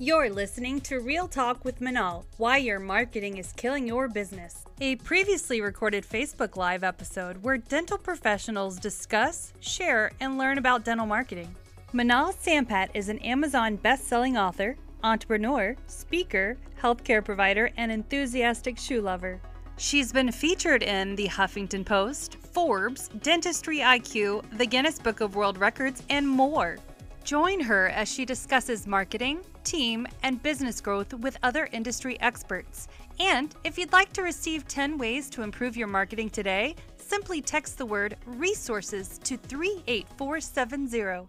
You're listening to Real Talk with Manal Why Your Marketing is Killing Your Business, a previously recorded Facebook Live episode where dental professionals discuss, share, and learn about dental marketing. Manal Sampat is an Amazon best selling author, entrepreneur, speaker, healthcare provider, and enthusiastic shoe lover. She's been featured in the Huffington Post, Forbes, Dentistry IQ, the Guinness Book of World Records, and more. Join her as she discusses marketing, team, and business growth with other industry experts. And if you'd like to receive 10 ways to improve your marketing today, simply text the word resources to 38470.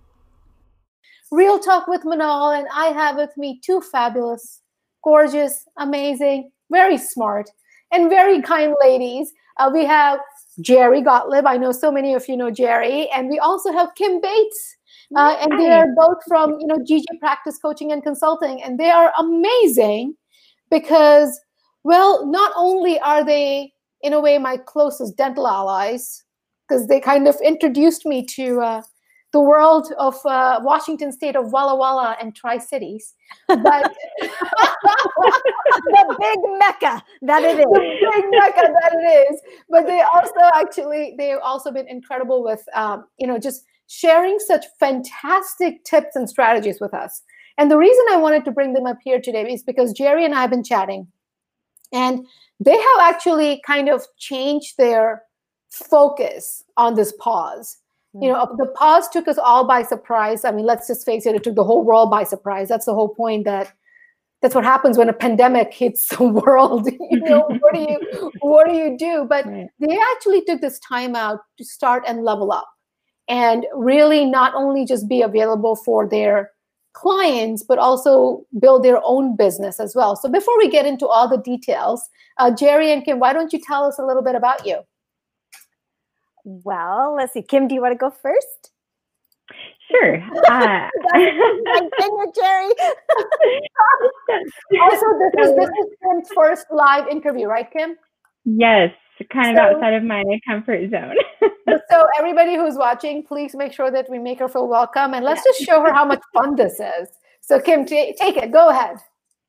Real Talk with Manal, and I have with me two fabulous, gorgeous, amazing, very smart, and very kind ladies. Uh, we have Jerry Gottlieb. I know so many of you know Jerry. And we also have Kim Bates. Uh, and they are both from you know GG Practice Coaching and Consulting, and they are amazing because, well, not only are they in a way my closest dental allies, because they kind of introduced me to uh, the world of uh, Washington State of Walla Walla and Tri Cities, but the big mecca that it is, the big mecca that it is. But they also actually they've also been incredible with um, you know just sharing such fantastic tips and strategies with us. And the reason I wanted to bring them up here today is because Jerry and I have been chatting, and they have actually kind of changed their focus on this pause. Hmm. You know uh, the pause took us all by surprise. I mean let's just face it it took the whole world by surprise. That's the whole point that that's what happens when a pandemic hits the world. You know what do you what do you do? But right. they actually took this time out to start and level up and really not only just be available for their clients but also build their own business as well so before we get into all the details uh, jerry and kim why don't you tell us a little bit about you well, let's see. Kim, do you want to go first? Sure. Uh, Jerry. also, this is this is Kim's first live interview, right, Kim? Yes, kind of so, outside of my comfort zone. so, everybody who's watching, please make sure that we make her feel welcome, and let's just show her how much fun this is. So, Kim, t- take it. Go ahead.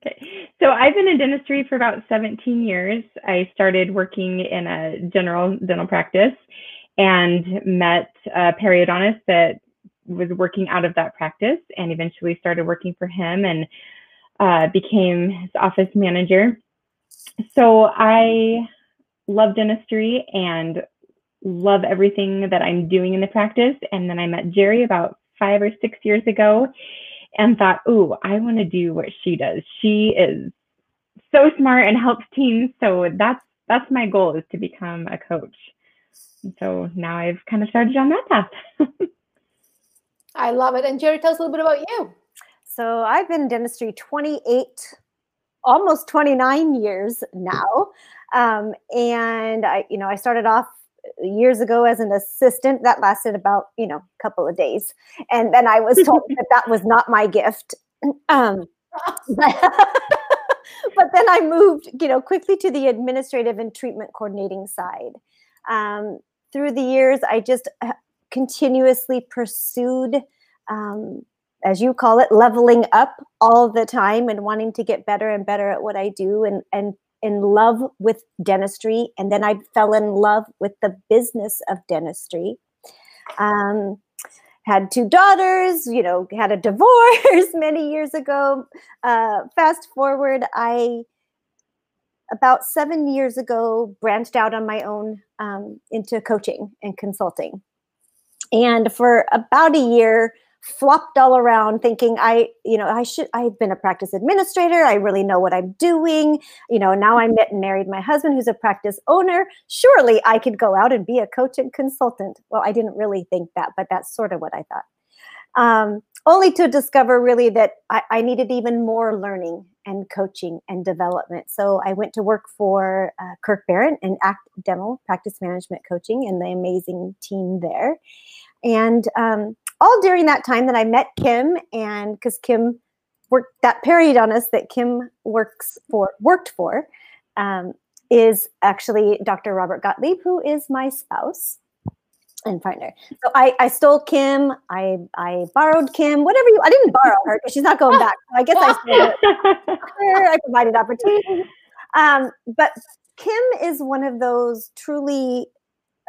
Okay. So I've been in dentistry for about 17 years. I started working in a general dental practice and met a periodontist that was working out of that practice and eventually started working for him and uh, became his office manager. So I love dentistry and love everything that I'm doing in the practice. And then I met Jerry about five or six years ago and thought, ooh, I want to do what she does. She is so smart and helps teams. So that's that's my goal is to become a coach so now I've kind of started on that path. I love it. And Jerry, tell us a little bit about you. So I've been in dentistry 28, almost 29 years now. Um, and I, you know, I started off years ago as an assistant that lasted about, you know, a couple of days. And then I was told that that was not my gift. Um, but, then I moved, you know, quickly to the administrative and treatment coordinating side. Um, through the years, I just uh, continuously pursued, um, as you call it, leveling up all the time and wanting to get better and better at what I do and, and in love with dentistry. And then I fell in love with the business of dentistry. Um, had two daughters, you know, had a divorce many years ago. Uh, fast forward, I about seven years ago branched out on my own um, into coaching and consulting and for about a year flopped all around thinking i you know i should i've been a practice administrator i really know what i'm doing you know now i met and married my husband who's a practice owner surely i could go out and be a coach and consultant well i didn't really think that but that's sort of what i thought um, only to discover really that I, I, needed even more learning and coaching and development. So I went to work for uh, Kirk Behrendt and Act Dental Practice Management Coaching and the amazing team there. And um, all during that time that I met Kim, and because Kim worked that us that Kim works for worked for um, is actually Dr. Robert Gottlieb, who is my spouse. and partner. So I, I stole Kim. I I borrowed Kim. Whatever you. I didn't borrow her because she's not going back. So I guess I stole her. I provided opportunity. Um, but Kim is one of those truly.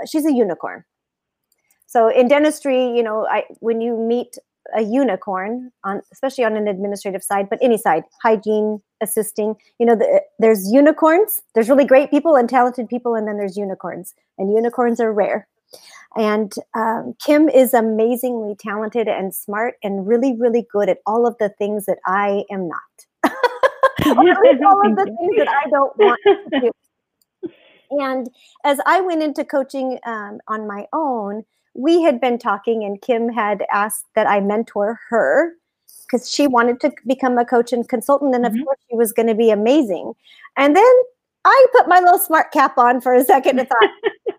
She's a unicorn. So in dentistry, you know, I when you meet a unicorn on especially on an administrative side but any side hygiene assisting you know the, there's unicorns there's really great people and talented people and then there's unicorns and unicorns are rare. And um, kim is amazingly talented and smart and really really good at all of the things that i am not. All of the things that i don't want to do. And as i went into coaching um, on my own we had been talking and Kim had asked that I mentor her because she wanted to become a coach and consultant. And of mm-hmm. course, she was going to be amazing. And then I put my little smart cap on for a second and thought,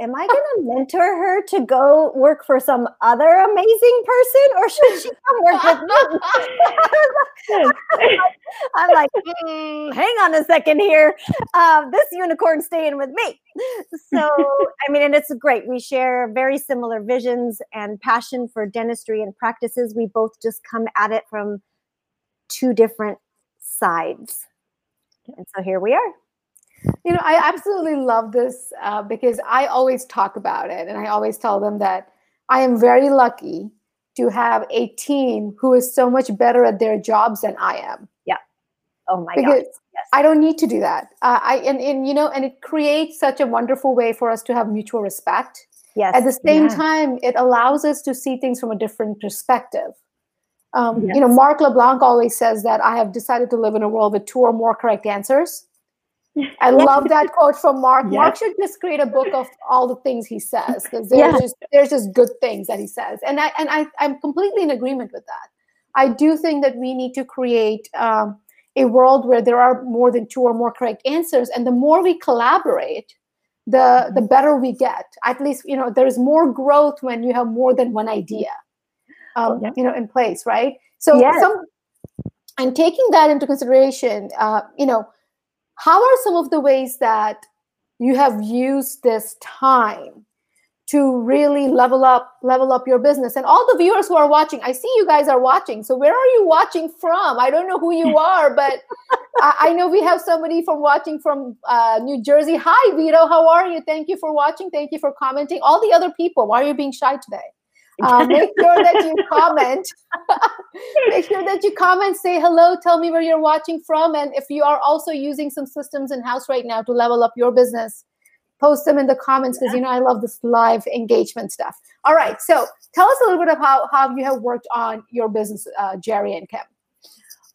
am I going to mentor her to go work for some other amazing person or should she come work with me? I'm like, mm, hang on a second here. Um, this unicorn staying with me. So, I mean, and it's great. We share very similar visions and passion for dentistry and practices. We both just come at it from two different sides. And so here we are. You know, I absolutely love this uh, because I always talk about it and I always tell them that I am very lucky to have a team who is so much better at their jobs than I am. Yeah. Oh my because God. Yes. I don't need to do that. Uh, I and, and you know, and it creates such a wonderful way for us to have mutual respect. Yes. At the same yeah. time, it allows us to see things from a different perspective. Um, yes. You know, Mark LeBlanc always says that I have decided to live in a world with two or more correct answers. I love that quote from Mark. Mark should just create a book of all the things he says because there's yes. just there's just good things that he says, and I and I I'm completely in agreement with that. I do think that we need to create um, a world where there are more than two or more correct answers, and the more we collaborate, the mm-hmm. the better we get. At least you know there's more growth when you have more than one idea, um, yeah. you know, in place, right? So yes. some and taking that into consideration, uh, you know how are some of the ways that you have used this time to really level up level up your business? And all the viewers who are watching i see you guys are watching. So where are you watching from? I don't know who you are but I, I, know we have somebody from watching from uh, new jersey. Hi vito. How are you? Thank you for watching. Thank you for commenting. All the other people why are you being shy today uh, make sure that you comment. make sure that you comment, say hello, tell me where you're watching from. And if you are also using some systems in house right now to level up your business, post them in the comments because you know I love this live engagement stuff. All right, so tell us a little bit of how, how you have worked on your business, uh, Jerry and Kim.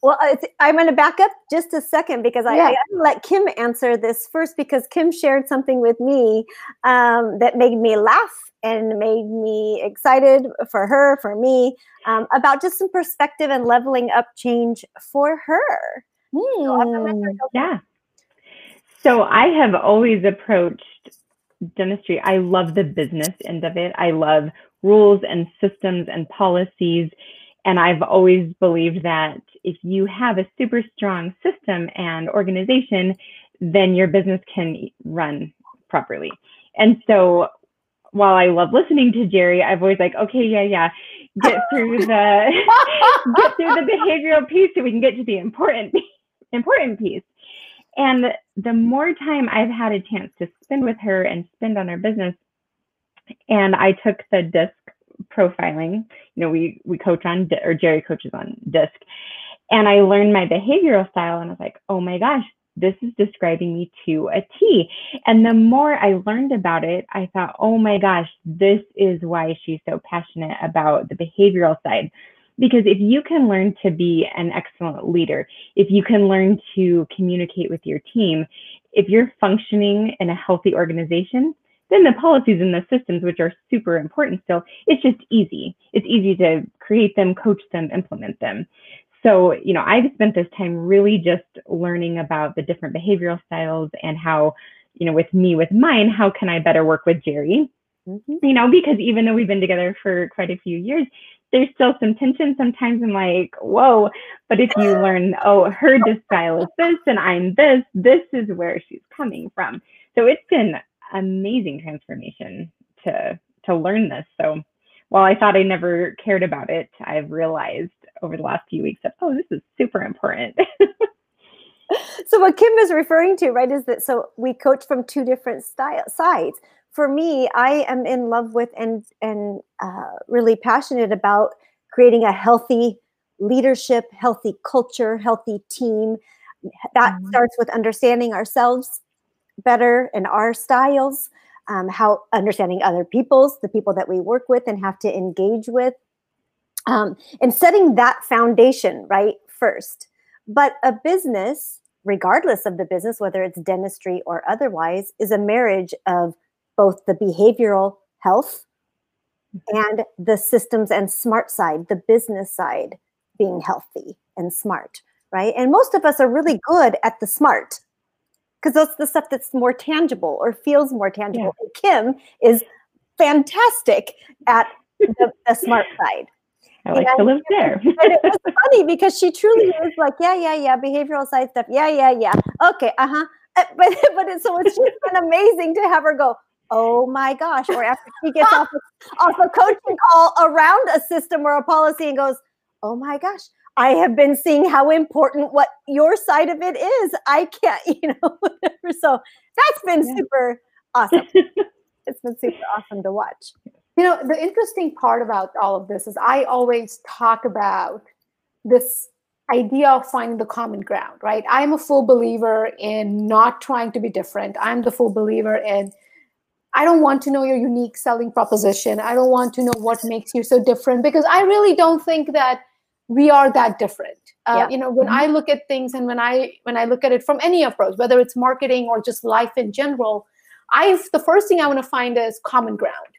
Well, I'm going to back up just a second because I, yeah. I let Kim answer this first because Kim shared something with me um, that made me laugh and made me excited for her, for me, um, about just some perspective and leveling up change for her. Mm, yeah. So I have always approached dentistry. I love the business end of it. I love rules and systems and policies. And I've always believed that if you have a super strong system and organization, then your business can run properly. And so while I love listening to Jerry, I've always like, okay, yeah, yeah, get through the get through the behavioral piece so we can get to the important important piece. And the more time I've had a chance to spend with her and spend on her business, and I took the DISC profiling. You know, we we coach on or Jerry coaches on DISC, and I learned my behavioral style, and I was like, oh my gosh, this is describing me to a T. And the more I learned about it, I thought, oh my gosh, this is why she's so passionate about the behavioral side. Because if you can learn to be an excellent leader, if you can learn to communicate with your team, if you're functioning in a healthy organization, then the policies and the systems, which are super important still, it's just easy. It's easy to create them, coach them, implement them so you know i've spent this time really just learning about the different behavioral styles and how you know with me with mine how can i better work with jerry mm-hmm. you know because even though we've been together for quite a few years there's still some tension sometimes i'm like whoa but if you learn oh her style is this and i'm this this is where she's coming from so it's been amazing transformation to to learn this. So while I thought I never cared about it, I've realized over the last few weeks that oh, this is super important. so what Kim is referring to, right, is that so we coach from two different style sides. For me, I am in love with and and uh, really passionate about creating a healthy leadership, healthy culture, healthy team. That mm-hmm. starts with understanding ourselves better and our styles, um, how understanding other people's, the people that we work with and have to engage with, um, and setting that foundation right first. But a business, regardless of the business, whether it's dentistry or otherwise, is a marriage of both the behavioral health and the systems and smart side, the business side being healthy and smart, right? And most of us are really good at the smart because that's the stuff that's more tangible or feels more tangible. Yeah. Kim is fantastic at the, the smart side. I like and to live there. and it was funny because she truly is like, yeah, yeah, yeah, behavioral side stuff. Yeah, yeah, yeah. Okay, uh-huh. Uh, but but it, so it's just been amazing to have her go, oh my gosh, or after she gets off off a coaching call around a system or a policy and goes, oh my gosh, I have been seeing how important what your side of it is. I can't, you know, whatever. So that's been yeah. super awesome. it's been super awesome to watch. You know, the interesting part about all of this is I always talk about this idea of finding the common ground, right? I'm a full believer in not trying to be different. I'm the full believer in I don't want to know your unique selling proposition. I don't want to know what makes you so different because I really don't think that we are that different. Uh, yeah. You know, when mm-hmm. I look at things and when I when I look at it from any approach, whether it's marketing or just life in general, I the first thing I want to find is common ground.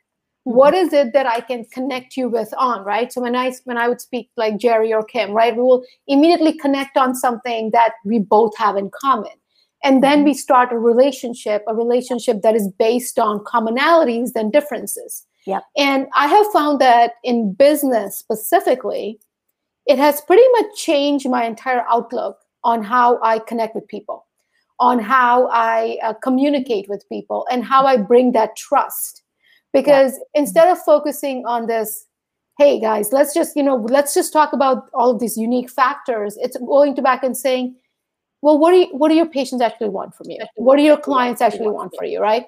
Mm-hmm. What is it that I can connect you with on, right? So when I when I would speak like Jerry or Kim, right, we will immediately connect on something that we both have in common and then we start a relationship a relationship that is based on commonalities than differences yep. and i have found that in business specifically it has pretty much changed my entire outlook on how i connect with people on how i uh, communicate with people and how i bring that trust because yep. instead of focusing on this hey guys let's just you know let's just talk about all of these unique factors it's going to back and saying well what do you what do your patients actually want from you? What do your clients actually want for you right?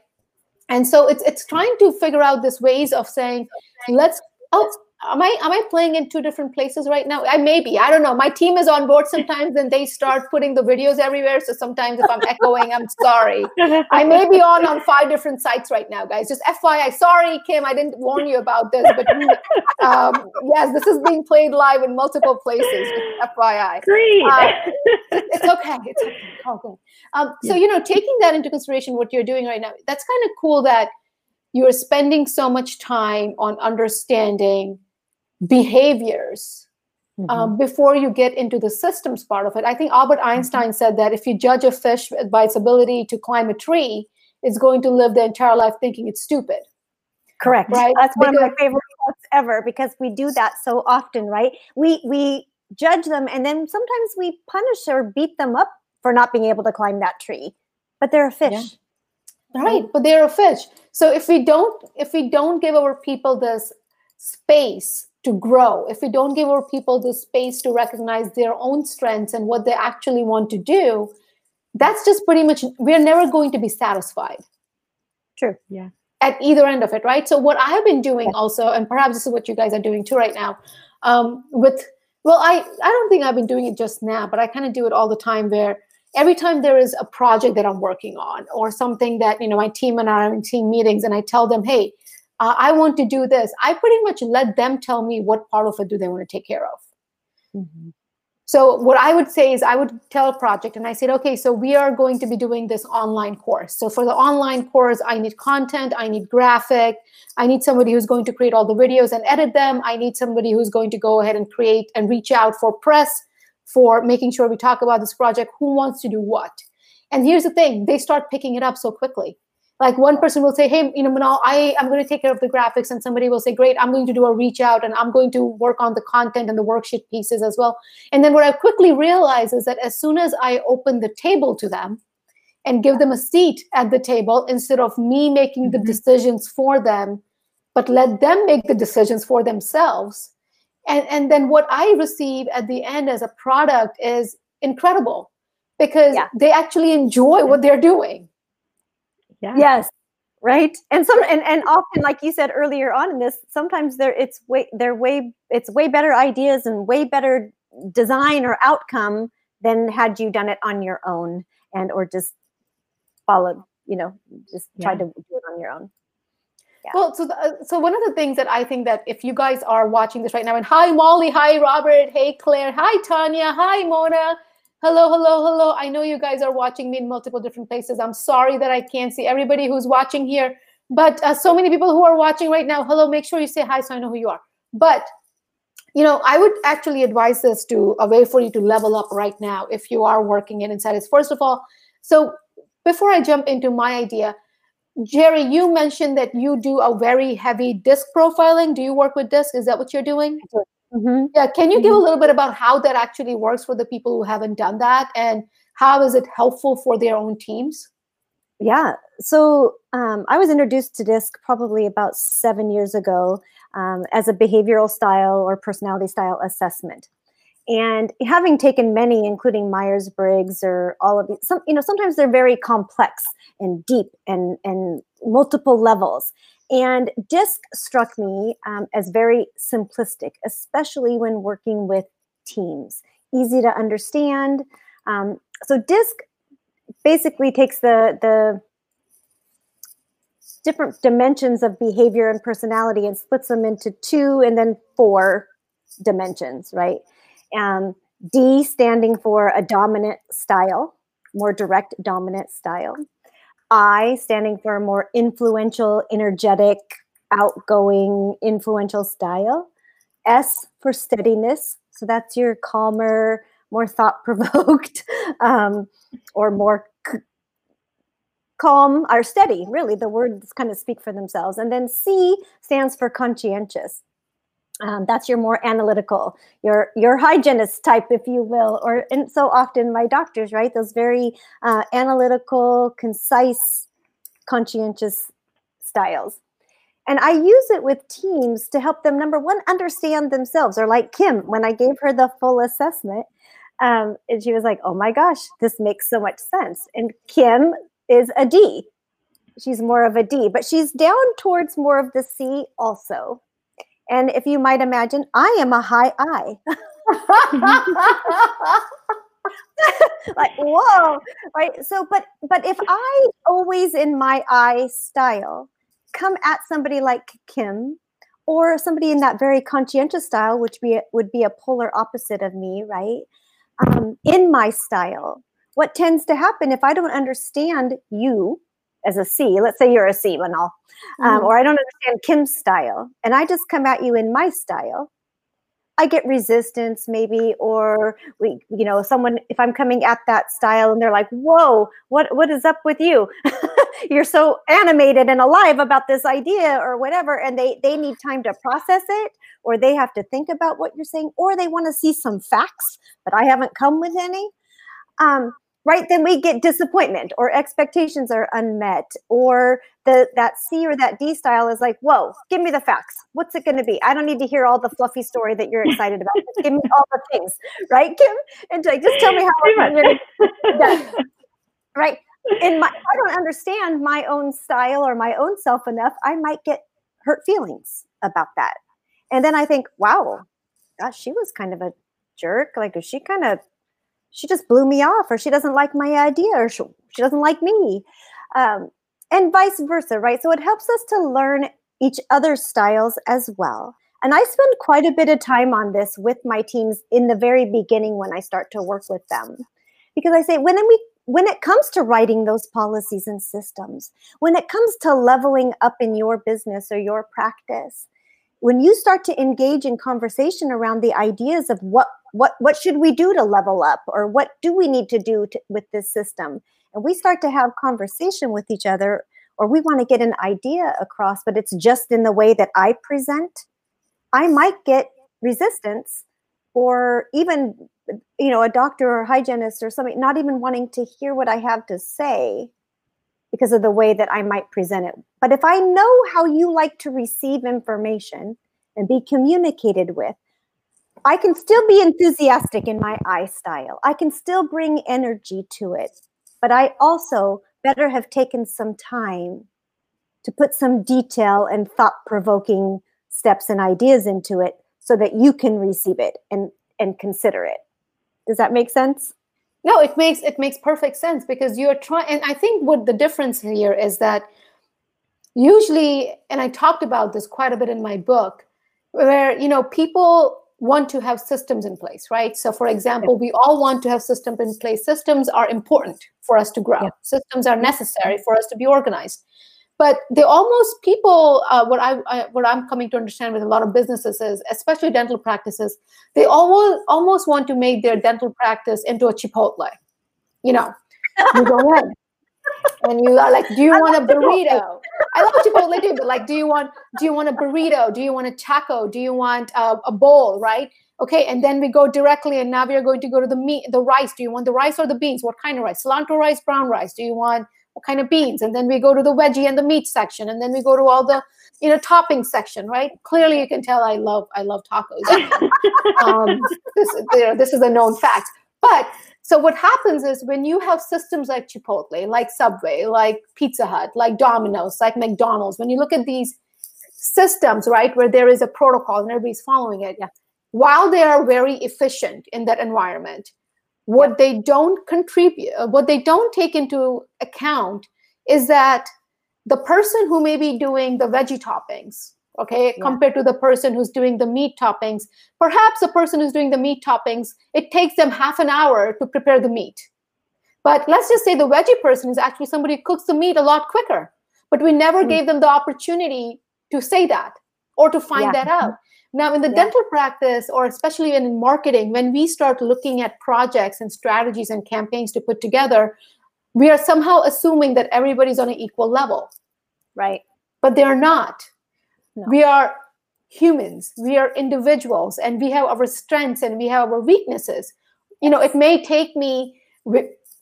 And so it's it's trying to figure out this ways of saying let's oh am I am I playing in two different places right now? I maybe I don't know. My team is on board sometimes, and they start putting the videos everywhere. So sometimes if I'm echoing, I'm sorry. I may be on on five different sites right now, guys. Just FYI, sorry, Kim, I didn't warn you about this, but um, yes, this is being played live in multiple places. FYI, great. Uh, it's okay. It's okay. okay. Um, so you know, taking that into consideration, what you're doing right now, that's kind of cool that you're spending so much time on understanding behaviors um, mm-hmm. um, before you get into the systems part of it. I think Albert mm-hmm. Einstein said that if you judge a fish by its ability to climb a tree, it's going to live their entire life thinking it's stupid. Correct. Right. That's because, one of my favorite quotes ever because we do that so often, right? We we judge them and then sometimes we punish or beat them up for not being able to climb that tree. But they're a fish. Yeah. Right. But they're a fish. So if we don't if we don't give our people this space to grow, if we don't give our people the space to recognize their own strengths and what they actually want to do, that's just pretty much, we're never going to be satisfied. True. Yeah. At either end of it, right? So, what I have been doing also, and perhaps this is what you guys are doing too right now, um, with, well, I, I don't think I've been doing it just now, but I kind of do it all the time where every time there is a project that I'm working on or something that, you know, my team and I are in team meetings and I tell them, hey, uh, I want to do this. I pretty much let them tell me what part of it do they want to take care of. Mm-hmm. So what I would say is I would tell a project and I said, okay, so we are going to be doing this online course. So for the online course, I need content, I need graphic, I need somebody who's going to create all the videos and edit them. I need somebody who's going to go ahead and create and reach out for press for making sure we talk about this project, who wants to do what. And here's the thing, they start picking it up so quickly like one person will say hey you know Manal, i i'm going to take care of the graphics and somebody will say great i'm going to do a reach out and i'm going to work on the content and the worksheet pieces as well and then what i quickly realize is that as soon as i open the table to them and give them a seat at the table instead of me making the mm-hmm. decisions for them but let them make the decisions for themselves. And, and then what I receive at the end as a product is incredible because yeah. they actually enjoy what they're doing. Yeah. Yes. Right. And some and, and often, like you said earlier on in this, sometimes they're it's way they're way it's way better ideas and way better design or outcome than had you done it on your own and or just followed, you know, just yeah. tried to do it on your own. Yeah. Well, so the, uh, so one of the things that I think that if you guys are watching this right now, and hi Molly, hi Robert, hey Claire, hi Tanya, hi Mona, hello, hello, hello. I know you guys are watching me in multiple different places. I'm sorry that I can't see everybody who's watching here, but uh, so many people who are watching right now. Hello, make sure you say hi so I know who you are. But you know, I would actually advise this to a way for you to level up right now if you are working in Insight is first of all. So before I jump into my idea, Jerry, you mentioned that you do a very heavy disc profiling. Do you work with disc? Is that what you're doing? Mm-hmm. Yeah. Can you give a mm-hmm. little bit about how that actually works for the people who haven't done that, and how is it helpful for their own teams? Yeah. So um, I was introduced to DISC probably about seven years ago um, as a behavioral style or personality style assessment. And having taken many, including Myers Briggs or all of these, some, you know, sometimes they're very complex and deep and, and multiple levels. And DISC struck me um, as very simplistic, especially when working with teams, easy to understand. Um, so DISC basically takes the, the different dimensions of behavior and personality and splits them into two and then four dimensions, right? Um, D standing for a dominant style, more direct dominant style. I standing for a more influential, energetic, outgoing, influential style. S for steadiness. So that's your calmer, more thought provoked, um, or more c- calm or steady. Really, the words kind of speak for themselves. And then C stands for conscientious um, that's your more analytical your your hygienist type if you will or and so often my doctors right those very uh, analytical concise conscientious styles. And i use it with teams to help them number one understand themselves. Or like kim. When i gave her the full assessment um, and she was like oh my gosh this makes so much sense. And kim is a d. She's more of a d but she's down towards more of the c also and if you might imagine, I am a high I. like whoa right so but but if i always in my I style come at somebody like kim or somebody in that very conscientious style which be would be a polar opposite of me right um, in my style what tends to happen if i don't understand you as a C. Let's say you're a C, Manal, um, mm. or I don't understand Kim's style, and I just come at you in my style. I get resistance, maybe, or we, you know, someone. If I'm coming at that style, and they're like, "Whoa, what what is up with you? you're so animated and alive about this idea, or whatever," and they they need time to process it, or they have to think about what you're saying, or they want to see some facts, but I haven't come with any. Um, right? Then we get disappointment or expectations are unmet or the that c or that d style is like whoa give me the facts. What's it going to be? I don't need to hear all the fluffy story that you're excited about. Give me all the things right kim? And like just tell me how it's right? In my i don't understand my own style or my own self enough i might get hurt feelings about that. And then i think wow gosh she was kind of a jerk. Like she kind of she just blew me off or she doesn't like my idea or she, she doesn't like me um, and vice versa right? So it helps us to learn each other's styles as well. And i spend quite a bit of time on this with my teams in the very beginning when i start to work with them. Because i say when we when it comes to writing those policies and systems when it comes to leveling up in your business or your practice when you start to engage in conversation around the ideas of what what what should we do to level up or what do we need to do to, with this system and we start to have conversation with each other or we want to get an idea across but it's just in the way that i present i might get resistance or even you know a doctor or hygienist or something not even wanting to hear what i have to say because of the way that I might present it. But if I know how you like to receive information and be communicated with, I can still be enthusiastic in my I style. I can still bring energy to it. But I also better have taken some time to put some detail and thought provoking steps and ideas into it so that you can receive it and, and consider it. Does that make sense? No, it makes it makes perfect sense because you're trying and I think what the difference here is that usually and I talked about this quite a bit in my book where you know people want to have systems in place, right? So for example, we all want to have systems in place. Systems are important for us to grow. Yeah. Systems are necessary for us to be organized but they almost people uh, what I, I, what i'm coming to understand with a lot of businesses is especially dental practices they almost almost want to make their dental practice into a chipotle you know? You go in and you are like do you want a burrito? I love chipotle too but like do you want do you want a burrito? Do you want a taco? Do you want uh, a bowl right? Okay and then we go directly and now we are going to go to the meat the rice. Do you want the rice or the beans? What kind of rice? Cilantro rice brown rice. Do you want what kind of beans and then we go to the veggie and the meat section and then we go to all the you know topping section right clearly you can tell i love i love tacos um, this, you know, this is a known fact but so what happens is when you have systems like chipotle like subway like pizza hut like domino's like mcdonald's when you look at these systems right where there is a protocol and everybody's following it yeah. while they are very efficient in that environment what they don't contribute, uh, what they don't take into account is that the person who may be doing the veggie toppings, okay, yeah. compared to the person who's doing the meat toppings, perhaps the person who's doing the meat toppings, it takes them half an hour to prepare the meat. But let's just say the veggie person is actually somebody who cooks the meat a lot quicker. But we never mm. gave them the opportunity to say that or to find yeah. that out. Now, in the yeah. dental practice, or especially in marketing, when we start looking at projects and strategies and campaigns to put together, we are somehow assuming that everybody's on an equal level. Right. But they're not. No. We are humans, we are individuals, and we have our strengths and we have our weaknesses. You know, it may take me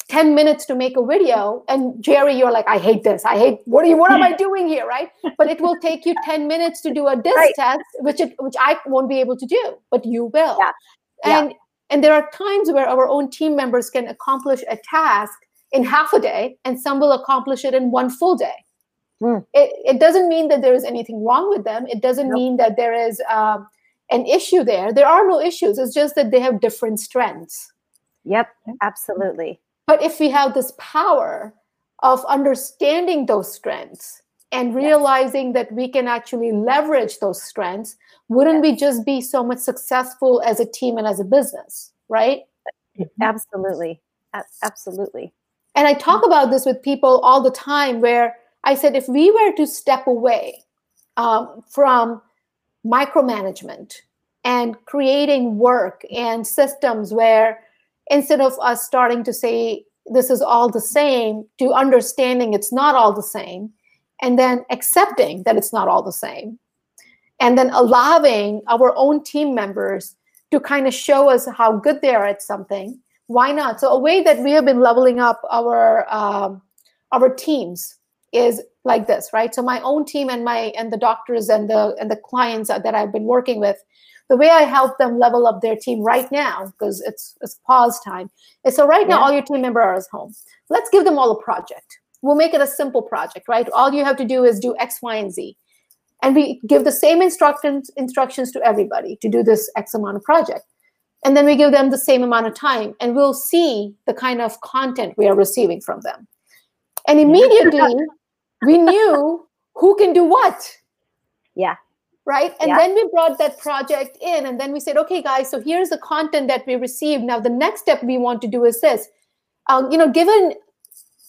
10 minutes to make a video and jerry you're like i hate this. I hate what are you what am i doing here? Right? But it will take you 10 minutes to do a disc right. test which it which i won't be able to do but you will. Yeah. and yeah. and there are times where our own team members can accomplish a task in half a day and some will accomplish it in one full day. Mm. it, it doesn't mean that there is anything wrong with them. It doesn't nope. mean that there is um, an issue there. There are no issues. It's just that they have different strengths. Yep. Absolutely but if we have this power of understanding those strengths and realizing yes. that we can actually leverage those strengths, wouldn't yes. we just be so much successful as a team and as a business, right? Mm-hmm. Absolutely. Absolutely. And I talk about this with people all the time where I said, if we were to step away um, from micromanagement and creating work and systems where instead of us starting to say this is all the same to understanding it's not all the same and then accepting that it's not all the same. And then allowing our own team members to kind of show us how good they are at something. Why not? So a way that we have been leveling up our um, our teams is like this right? So my own team and my and the doctors and the and the clients that i've been working with the way I help them level up their team right now, because it's it's pause time, is so right now all your team members are at home. Let's give them all a project. We'll make it a simple project, right? All you have to do is do X, Y, and Z. And we give the same instructions instructions to everybody to do this X amount of project. And then we give them the same amount of time, and we'll see the kind of content we are receiving from them. And immediately we knew who can do what. Yeah right? And yeah. then we brought that project in and then we said okay guys so here's the content that we received. Now the next step we want to do is this. Um, you know given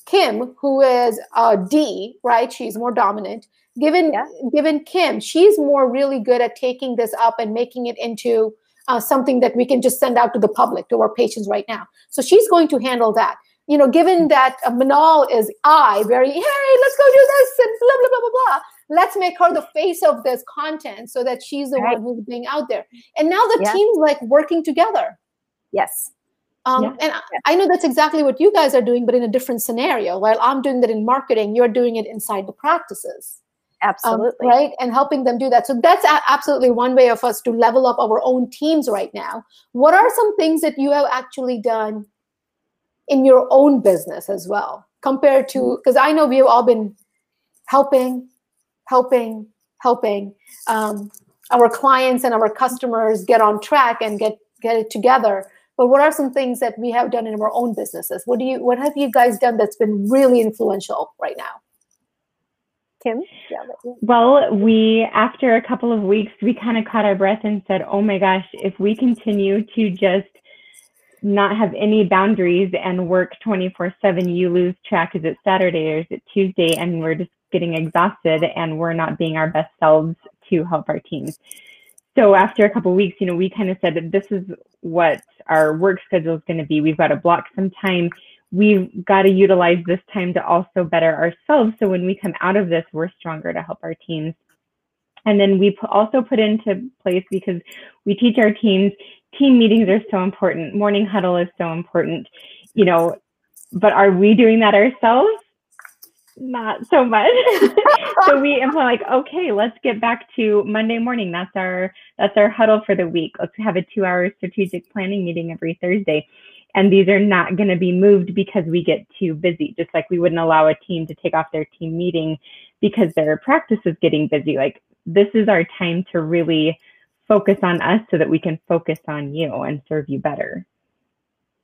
kim who is uh, d right she's more dominant. Given yeah. given kim she's more really good at taking this up and making it into uh, something that we can just send out to the public to our patients right now. So she's going to handle that. You know given that uh, manal is i very hey let's go do this and blah blah blah blah blah let's make her the face of this content so that she's the right. one who's being out there and now the yeah. team's like working together yes Um, yeah. And I know that's exactly what you guys are doing, but in a different scenario. While I'm doing that in marketing, you're doing it inside the practices. Um, absolutely. Um, right. And helping them do that. So that's a- absolutely one way of us to level up our own teams right now. What are some things that you have actually done in your own business as well, compared to, because mm-hmm. I know we've all been helping, helping, helping um, our clients and our customers get on track and get get it together. But what are some things that we have done in our own businesses? What do you what have you guys done that's been really influential right now? Kim? Yeah, well we after a couple of weeks we kind of caught our breath and said oh my gosh if we continue to just not have any boundaries and work 24 7 you lose track is it saturday or is it tuesday and we're just getting exhausted and we're not being our best selves to help our teams so after a couple weeks, you know, we kind of said that this is what our work schedule is going to be. We've got to block some time. We've got to utilize this time to also better ourselves. So when we come out of this, we're stronger to help our teams. And then we also put into place because we teach our teams team meetings are so important. Morning huddle is so important, you know, but are we doing that ourselves? Not so much. so we implement like, okay, let's get back to Monday morning. That's our that's our huddle for the week. Let's have a two hour strategic planning meeting every Thursday. And these are not going to be moved because we get too busy, just like we wouldn't allow a team to take off their team meeting because their practice is getting busy. Like this is our time to really focus on us so that we can focus on you and serve you better.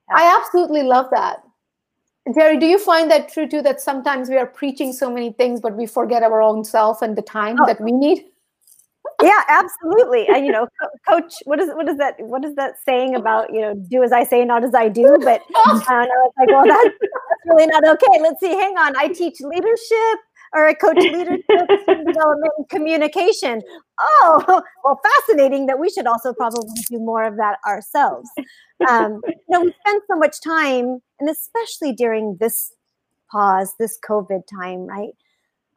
I absolutely love that. Terry, do you find that true too? That sometimes we are preaching so many things, but we forget our own self and the time oh. that we need. yeah, absolutely. And you know, co- coach, what is what is that? What is that saying about you know, do as I say, not as I do? But uh, I was like, well, that's, that's really not okay. Let's see. Hang on. I teach leadership or a coach leadership development and communication. Oh, well, fascinating that we should also probably do more of that ourselves. Um, you know, we spend so much time, and especially during this pause, this COVID time, right?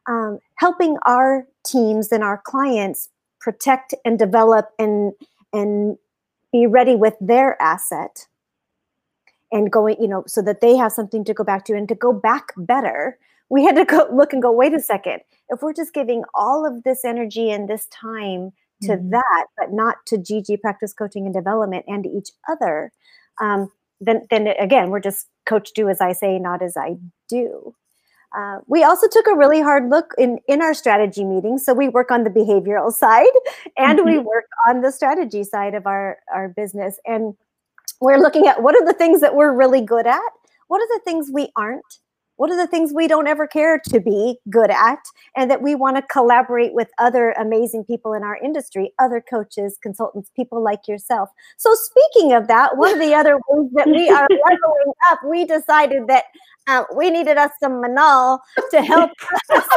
Um, helping our teams and our clients protect and develop and and be ready with their asset and going you know so that they have something to go back to and to go back better we had to go look and go, wait a second. If we're just giving all of this energy and this time to mm-hmm. that, but not to GG practice coaching and development and to each other, um, then then again, we're just coach do as I say, not as I do. Uh, we also took a really hard look in in our strategy meetings. So we work on the behavioral side and mm-hmm. we work on the strategy side of our our business, and we're looking at what are the things that we're really good at, what are the things we aren't, what are the things we don't ever care to be good at? And that we want to collaborate with other amazing people in our industry other coaches consultants people like yourself. So speaking of that one of the other ways that we are leveling up we decided that uh, we needed us some manal to help us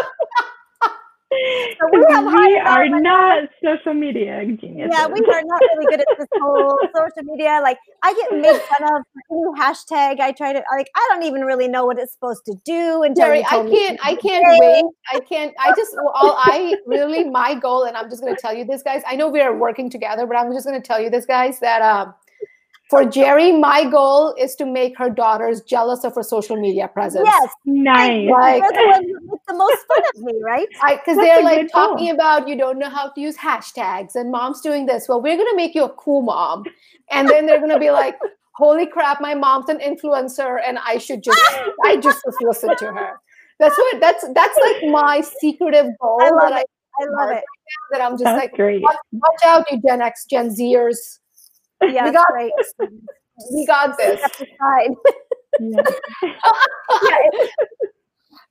so we, we are not social media geniuses. Yeah, we are not really good at this whole social media. Like I get made fun of new hashtag. I try to like I don't even really know what it's supposed to do. And Jerry, I can't. I can't wait. I can't. I just all I really my goal, and I'm just going to tell you this, guys. I know we are working together, but I'm just going to tell you this, guys, that um for Jerry, my goal is to make her daughters jealous of her social media presence. Yes, nice. Like, the, the most fun of me, right? Because they're like talking goal. about you don't know how to use hashtags and mom's doing this. Well, we're gonna make you a cool mom, and then they're gonna be like, "Holy crap, my mom's an influencer, and I should just, I just listen to her." That's what. That's that's like my secretive goal. I love it. I, I love it. that I'm just that's like, great. Watch, watch out, you Gen X, Gen Zers yeah, we got this. We got this. yeah.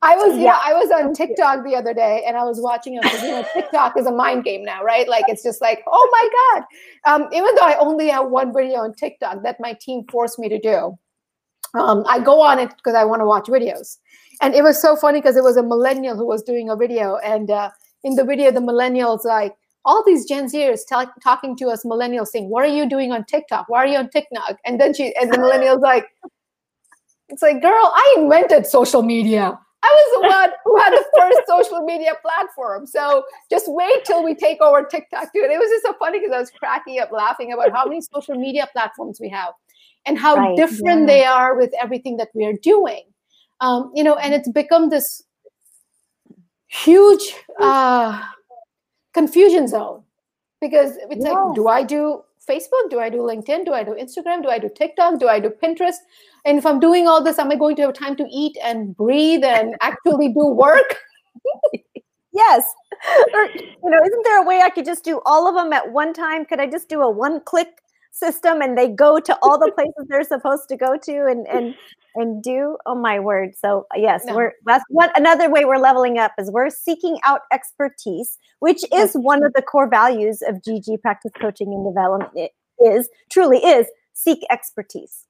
I was yeah. yeah. I was on TikTok the other day and I was watching it because you know TikTok is a mind game now, right? Like it's just like, oh my God. Um, even though I only have one video on TikTok that my team forced me to do. Um, I go on it because I want to watch videos. And it was so funny because it was a millennial who was doing a video. And uh, in the video, the millennial's like, all these Gen Zers t- talking to us millennials saying, "What are you doing on TikTok? Why are you on TikTok?" And then she and the millennials like, "It's like, girl, I invented social media. I was the one who had the first social media platform. So just wait till we take over TikTok, dude." It was just so funny because I was cracking up laughing about how many social media platforms we have. and how Right, different yeah. they are with everything that we are doing. Um, you know, and it's become this huge uh, confusion zone because it's like, do I do Facebook? Do I do LinkedIn? Do I do Instagram? Do I do TikTok? Do I do Pinterest? And if I'm doing all this, am I going to have time to eat and breathe and actually do work? Yes. Or, you know, isn't there a way I could just do all of them at one time? Could I just do a one click system and they go to all the places they're supposed to go to and and and do? Oh my word. So yes, No. we're that's what another way we're leveling up is we're seeking out expertise, which is one of the core values of GG practice coaching and development it is truly is seek expertise.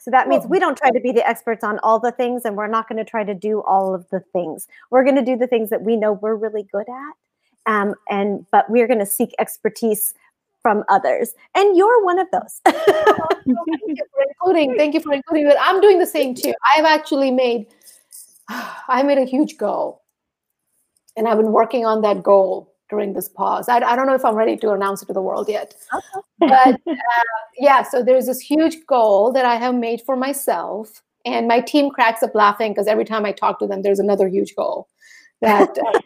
So that means we don't try to be the experts on all the things, and we're not going to try to do all of the things. We're going to do the things that we know we're really good at, um, and but we're going to seek expertise from others, and you're one of those. thank you for including thank you for including that i'm doing the same too i've actually made i made a huge goal and i've been working on that goal during this pause i, I don't know if i'm ready to announce it to the world yet okay. but uh, yeah so there's this huge goal that i have made for myself and my team cracks up laughing because every time i talk to them there's another huge goal that uh,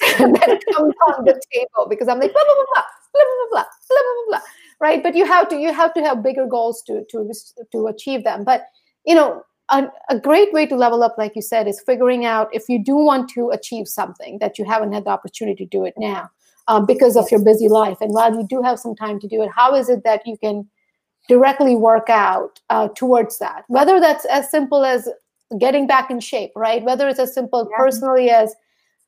that comes on the table because i'm like blah blah blah blah blah blah blah blah blah blah right? But you have to you have to have bigger goals to to to achieve them. But you know a, a great way to level up like you said is figuring out if you do want to achieve something that you haven't had the opportunity to do it now um, because of your busy life. And while you do have some time to do it how is it that you can directly work out uh, towards that? Whether that's as simple as getting back in shape right? Whether it's as simple Yeah. personally as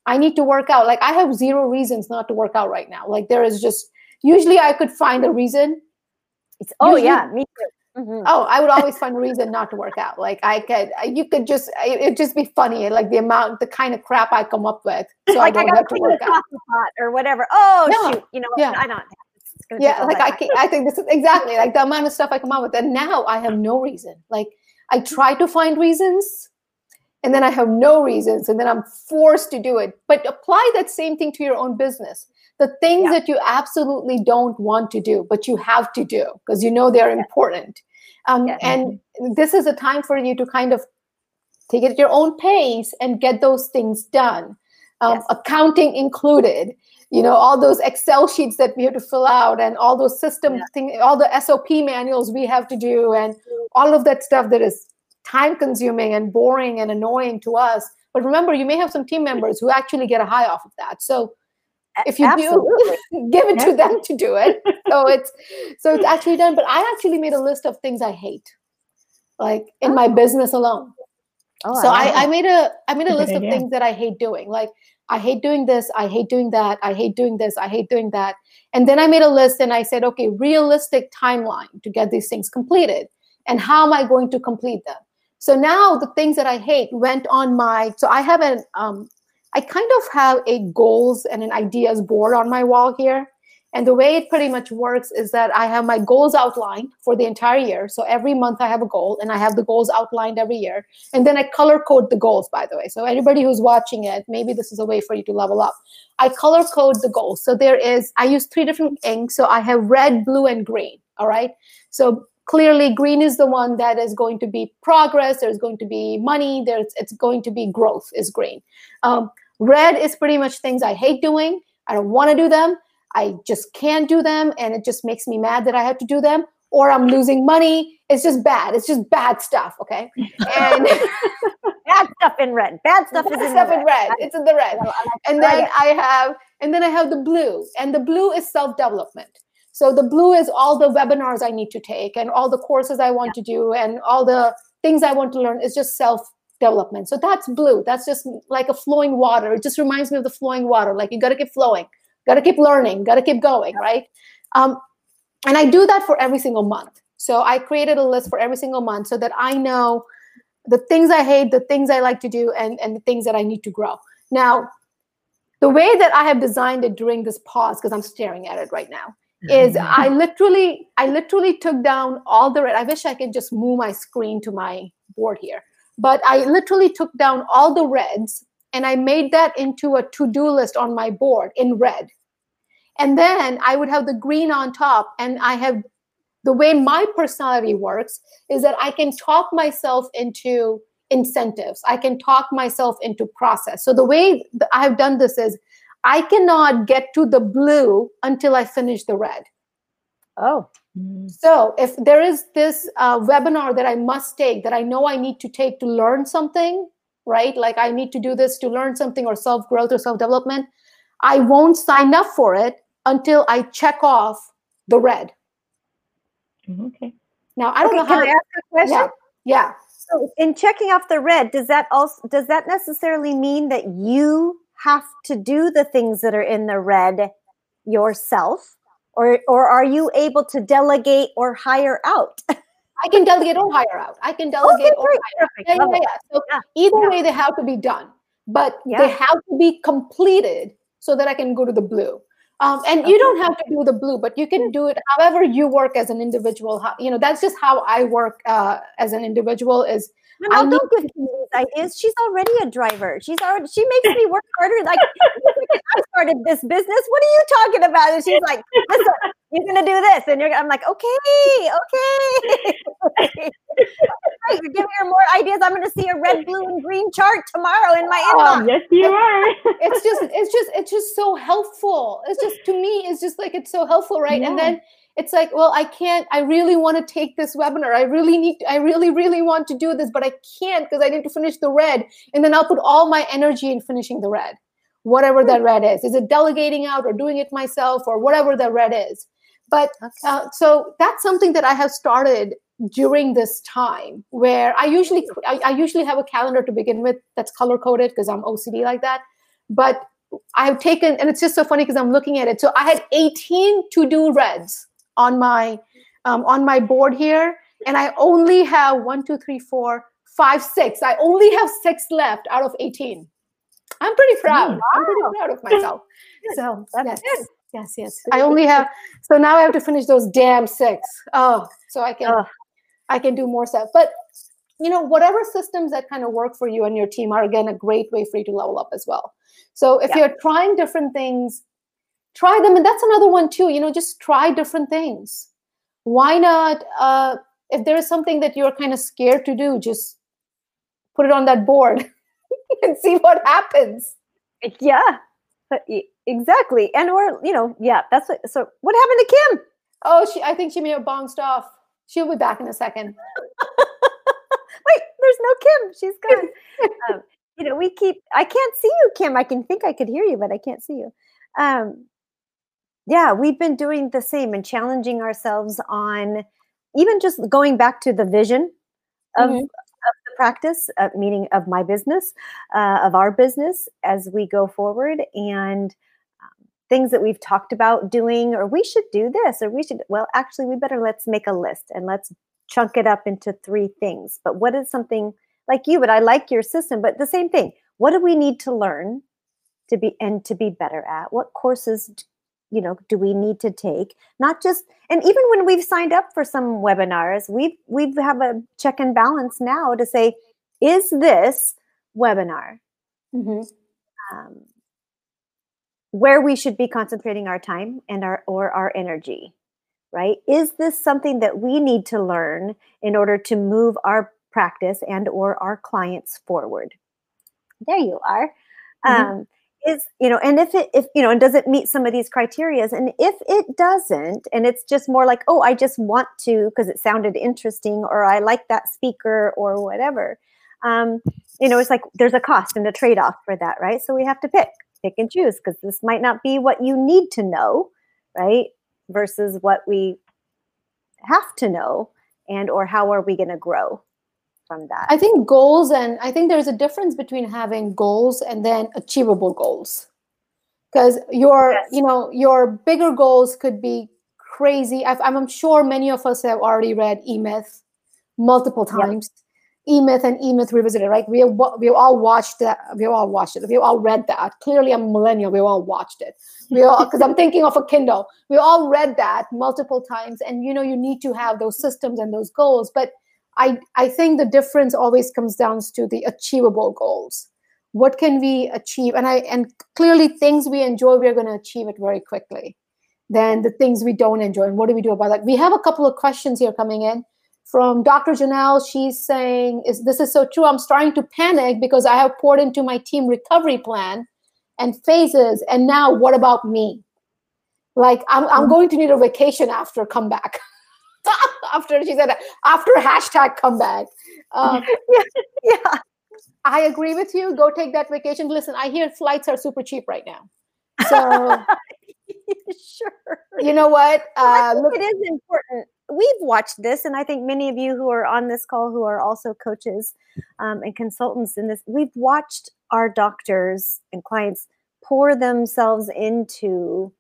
i need to work out. Like i have zero reasons not to work out right now. Like there is just usually i could find a reason It's- oh Usually- yeah, me too. Mhm. oh i would always find a reason not to work out like i could you could just it- it'd just be funny like the amount the kind of crap i come up with so like i I don't got have to clean the work coffee pot or whatever. Oh No, shoot, you know, yeah. I don't. It's gonna take yeah like i can, i think this is exactly like the amount of stuff i come up with and now i have no reason like i try to find reasons and then i have no reasons and then i'm forced to do it but apply that same thing to your own business the things Yeah. that you absolutely don't want to do but you have to do because you know they're important um, Yes. and this is a time for you to kind of take it at your own pace and get those things done um, Yes. accounting included you know all those excel sheets that we have to fill out and all those system Yeah. thing all the sop manuals we have to do and all of that stuff that is time consuming and boring and annoying to us but remember you may have some team members who actually get a high off of that so if you absolutely. do give it Yeah. to them to do it so it's so it's actually done but i actually made a list of things i hate like in my business alone Oh, so love I, I made a I made a list of things that I hate doing. Like I hate doing this, I hate doing that, I hate doing this, I hate doing that. And then I made a list and I said, okay, realistic timeline to get these things completed. And how am I going to complete them? So now the things that I hate went on my so I have an um I kind of have a goals and an ideas board on my wall here. And the way it pretty much works is that I have my goals outlined for the entire year. So every month I have a goal and I have the goals outlined every year. And then I color code the goals, by the way. So anybody who's watching it, maybe this is a way for you to level up. I color code the goals. So there is, I use three different inks. So I have red, blue, and green. All right. So clearly green is the one that is going to be progress. There's going to be money. There's it's going to be growth is green. Um, red is pretty much things I hate doing. I don't want to do them. I just can't do them. And it just makes me mad that I have to do them. Or I'm losing money. It's just bad. It's just bad stuff. Okay. And bad stuff in red. Bad stuff is Bad in stuff the in red. It's in the red. And then. I have, and then I have the blue, and the blue is self development. So the blue is all the webinars I need to take, and all the courses I want to do, and all the things I want to learn. Is just self development. So that's blue. That's just like a flowing water. It just reminds me of the flowing water. Like you got to keep flowing, got to keep learning, got to keep going, right? Um, and I do that for every single month. So I created a list for every single month so that I know the things I hate, the things I like to do, and, and the things that I need to grow. Now, the way that I have designed it during this pause, because I'm staring at it right now, is I literally, I literally took down all the red. I wish I could just move my screen to my board here, but I literally took down all the reds and I made that into a to-do list on my board in red. And then I would have the green on top, and I have the way my personality works is that I can talk myself into incentives. I can talk myself into process. So the way I've done this is I cannot get to the blue until I finish the red. Oh. So if there is this uh, webinar that I must take that I know I need to take to learn something, right? Like I need to do this to learn something or self growth or self development, I won't sign up for it until I check off the red. Okay. Now I don't Okay, know can how. I ask a question? yeah, yeah. So in checking off the red, does that also does that necessarily mean that you have to do the things that are in the red yourself? Or or are you able to delegate or hire out? I can delegate or hire out. I can delegate Okay, or hire out. Yeah, yeah, yeah. So Yeah, either way, they have to be done, but they have to be completed so that I can go to the blue. Um, and you don't have to do the blue, but you can do it however you work as an individual. How, you know, that's just how I work uh, as an individual. Is No, I don't give me these ideas. She's already a driver. She's already she makes me work harder. Like I started this business. What are you talking about? And she's like, listen, you're gonna do this, and you're. I'm like, okay, okay. Great, You're giving her more ideas. I'm gonna see a red, blue, and green chart tomorrow in my oh, inbox. Yes, you are. it's just it's just it's just so helpful it's just to me it's just like it's so helpful right and then it's like well i can't i really want to take this webinar i really need i really really want to do this but i can't because i need to finish the red and then i'll put all my energy in finishing the red whatever that red is is it delegating out or doing it myself or whatever the red is but uh, so that's something that i have started during this time where i usually I, I usually have a calendar to begin with that's color coded because i'm ocd like that but I've taken, and it's just so funny because I'm looking at it. So I had 18 to-do reds on my um, on my board here, and I only have one, two, three, four, five, six. I only have six left out of 18. I'm pretty proud. I'm pretty proud of myself. So That's yes, good. yes, yes. I only have. So now I have to finish those damn six. Oh, so I can. I can do more stuff. But you know, whatever systems that kind of work for you and your team are again a great way for you to level up as well. So if Yeah. you're trying different things, try them, and that's another one too. You know, just try different things. Why not? Uh, if there is something that you're kind of scared to do, just put it on that board and see what happens. Yeah, exactly. And or you know, yeah, that's what. So what happened to Kim? Oh, she, I think she may have bounced off. She'll be back in a second. Wait, there's no Kim. She's gone. um, you know, we keep. I can't see you, Kim. I can think I could hear you, but I can't see you. Um, yeah, we've been doing the same and challenging ourselves on even just going back to the vision of, Mhm. Practice, uh, meaning of my business, uh, of our business as we go forward, and um, things that we've talked about doing, or we should do this, or we should. Well, actually, we better let's make a list and let's chunk it up into three things. But what is something like you? But I like your system. But the same thing. What do we need to learn to be and to be better at? What courses, you know, do we need to take? Not just and even when we've signed up for some webinars, we've we've have a check and balance now to say, is this webinar Mhm. um, where we should be concentrating our time and our or our energy right is this something that we need to learn in order to move our practice and or our clients forward there you are Mhm. um, is you know and if it if you know and does it meet some of these criterias? And if it doesn't and it's just more like oh i just want to because it sounded interesting or i like that speaker or whatever um, you know it's like there's a cost and a trade-off for that right? So we have to pick pick and choose because this might not be what you need to know right versus what we have to know and or how are we going to grow from that I think goals, and I think there's a difference between having goals and then achievable goals. Because your, Yes. you know, your bigger goals could be crazy. I've, I'm I'm sure many of us have already read E Myth multiple times. E Myth and E Myth Revisited, right? We have, we all watched that. We all watched it. We all read that. Clearly, I'm a millennial. We all watched it. We all because I'm thinking of a Kindle. We all read that multiple times, and you know, you need to have those systems and those goals, but I, I think the difference always comes down to the achievable goals. What can we achieve? And I and clearly things we enjoy, we're going to achieve it very quickly. than the things we don't enjoy. And what do we do about that? We have a couple of questions here coming in from Dr. Janelle. She's saying, "Is this is so true? I'm starting to panic because I have poured into my team recovery plan and phases, and now what about me? Like I'm, I'm mm-hmm. going to need a vacation after comeback." after she said after hashtag comeback. Um, yeah, yeah. I agree with you. Go take that vacation. Listen, I hear flights are super cheap right now. So sure. You know what? Uh, look, it is important. We've watched this, and I think many of you who are on this call who are also coaches um, and consultants in this, we've watched our doctors and clients pour themselves into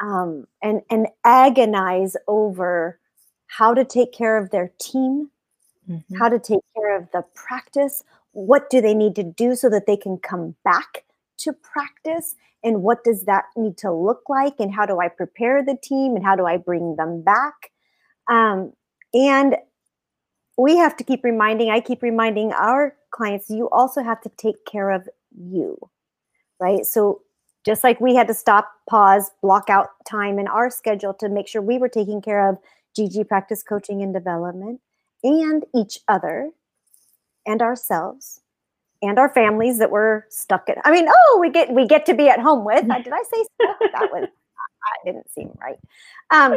um, and and agonize over how to take care of their team, mm-hmm. how to take care of the practice, what do they need to do so that they can come back to practice and what does that need to look like and how do i prepare the team and how do i bring them back um, and we have to keep reminding i keep reminding our clients you also have to take care of you right so just like we had to stop pause block out time in our schedule to make sure we were taking care of gg practice coaching and development and each other and ourselves and our families that were stuck at i mean oh we get we get to be at home with. Did i say stuff that was that didn't seem right. Um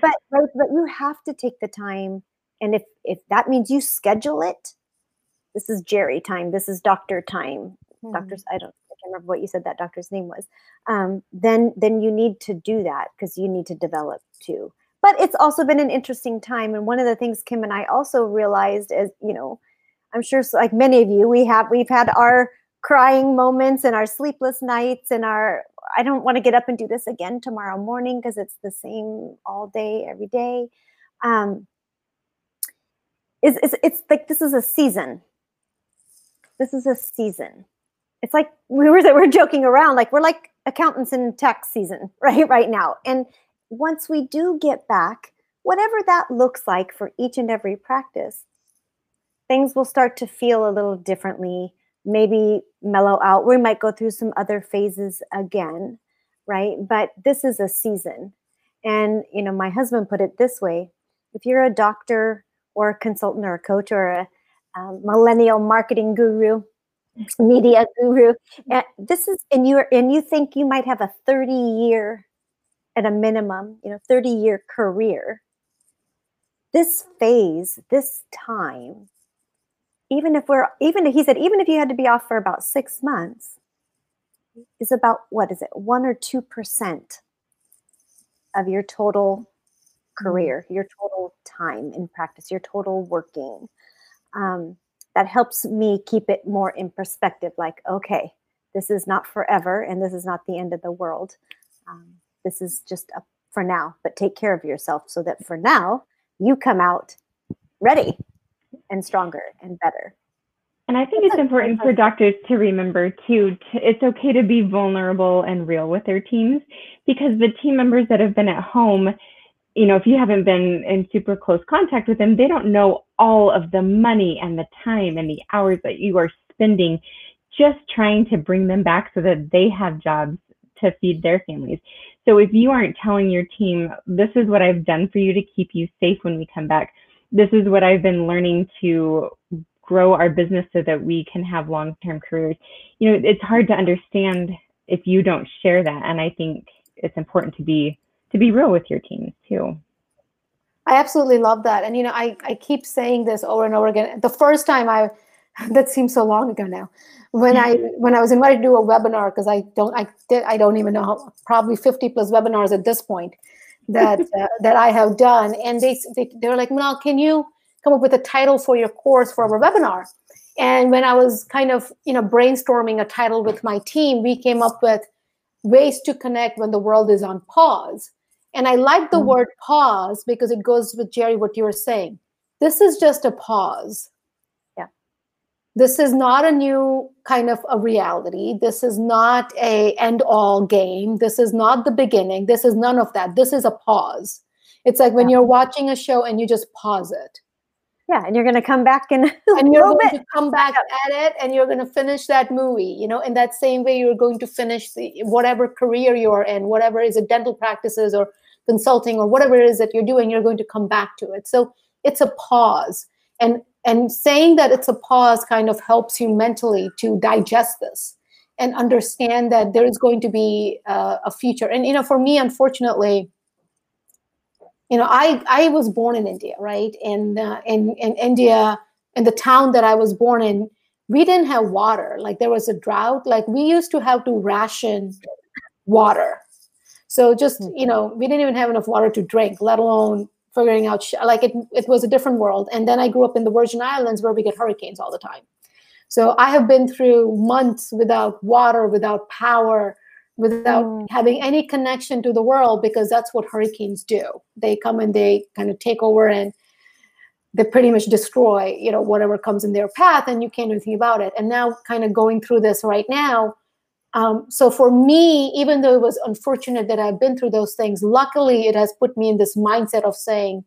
but but you have to take the time and if if that means you schedule it this is jerry time this is doctor time. Doctors i don't I can't remember what you said that doctor's name was. Um, then then you need to do that because you need to develop too but it's also been an interesting time and one of the things kim and i also realized is you know I'm sure, like many of you, we have we've had our crying moments and our sleepless nights and our I don't want to get up and do this again tomorrow morning because it's the same all day every day. Um, is it's, it's like this is a season. This is a season. It's like we were we're joking around like we're like accountants in tax season right right now. And once we do get back, whatever that looks like for each and every practice, things will start to feel a little differently, maybe mellow out. We might go through some other phases again, right? But this is a season. And, you know, my husband put it this way if you're a doctor or a consultant or a coach or a um, millennial marketing guru, media guru, and this is, and you are, and you think you might have a 30 year at a minimum, you know, 30 year career. This phase, this time even if we're even he said even if you had to be off for about six months is about what is it one or two percent of your total mm-hmm. career your total time in practice your total working um, that helps me keep it more in perspective like okay this is not forever and this is not the end of the world um, this is just for now but take care of yourself so that for now you come out ready and stronger and better. And I think it's important for doctors to remember too, to, it's okay to be vulnerable and real with their teams because the team members that have been at home, you know, if you haven't been in super close contact with them, they don't know all of the money and the time and the hours that you are spending just trying to bring them back so that they have jobs to feed their families. So if you aren't telling your team, this is what I've done for you to keep you safe when we come back, this is what I've been learning to grow our business so that we can have long-term careers. You know, it's hard to understand if you don't share that, and I think it's important to be to be real with your teams too. I absolutely love that, and you know, I I keep saying this over and over again. The first time I that seems so long ago now when i when i was invited to do a webinar because i don't i did i don't even know how probably 50 plus webinars at this point that uh, that I have done, and they, they they were like, "Well, can you come up with a title for your course for our webinar?" And when I was kind of you know brainstorming a title with my team, we came up with ways to connect when the world is on pause. And I like the mm-hmm. word pause because it goes with Jerry what you were saying. This is just a pause this is not a new kind of a reality. This is not a end all game. This is not the beginning. This is none of that. This is a pause. It's like when you're watching a show and you just pause it. Yeah, and you're going to come back and and you're going to come back at it, and you're going to finish that movie. You know, in that same way, you're going to finish the, whatever career you're in, whatever is it dental practices or consulting or whatever it is that you're doing. You're going to come back to it. So it's a pause, and and saying that it's a pause kind of helps you mentally to digest this and understand that there is going to be uh, a future. And you know, for me, unfortunately you know, I I was born in India, right? And uh, in in India, in the town that I was born in, we didn't have water. Like there was a drought. Like we used to have to ration water. So just hmm. you know, we didn't even have enough water to drink, let alone figuring out. Sh- like it, it was a different world. And then I grew up in the Virgin Islands, where we get hurricanes all the time. So I have been through months without water, without power, without mm. having any connection to the world because that's what hurricanes do they come and they kind of take over and they pretty much destroy you know whatever comes in their path and you can't do anything about it and now kind of going through this right now um, so for me even though it was unfortunate that i've been through those things luckily it has put me in this mindset of saying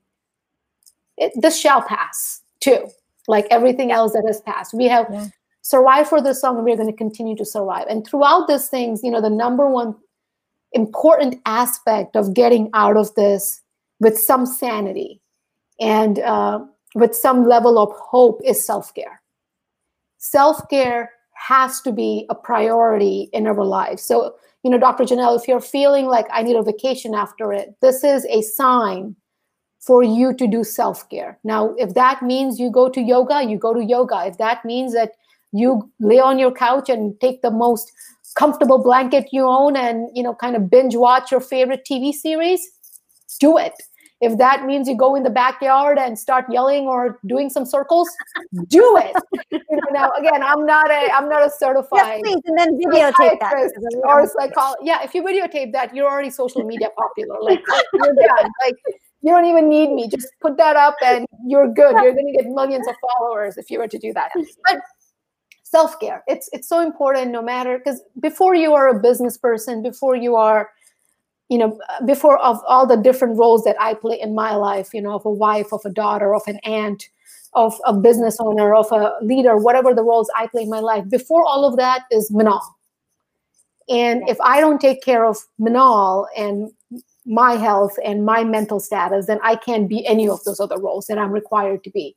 this shall pass too like everything else that has passed. We have yeah. survive for this song and we're going to continue to survive. And throughout these things you know the number one important aspect of getting out of this with some sanity and uh, with some level of hope is self-care. Self-care has to be a priority in our lives. So you know dr janelle if you're feeling like i need a vacation after it this is a sign for you to do self-care. Now if that means you go to yoga you go to yoga. If that means that you lay on your couch and take the most comfortable blanket you own and you know kind of binge watch your favorite tv series do it if that means you go in the backyard and start yelling or doing some circles do it. You know, now again i'm not a i'm not a certified yes, please, and then videotape that. or psychology yeah if you videotape that you're already social media popular. Like you're done. Like you don't even need me. Just put that up and you're good. You're going to get millions of followers if you were to do that. But self-care it's it's so important no matter because before you are a business person before you are you know before of all the different roles that i play in my life you know of a wife of a daughter of an aunt of a business owner of a leader whatever the roles i play in my life before all of that is manal and if i don't take care of manal and my health and my mental status then i can't be any of those other roles that i'm required to be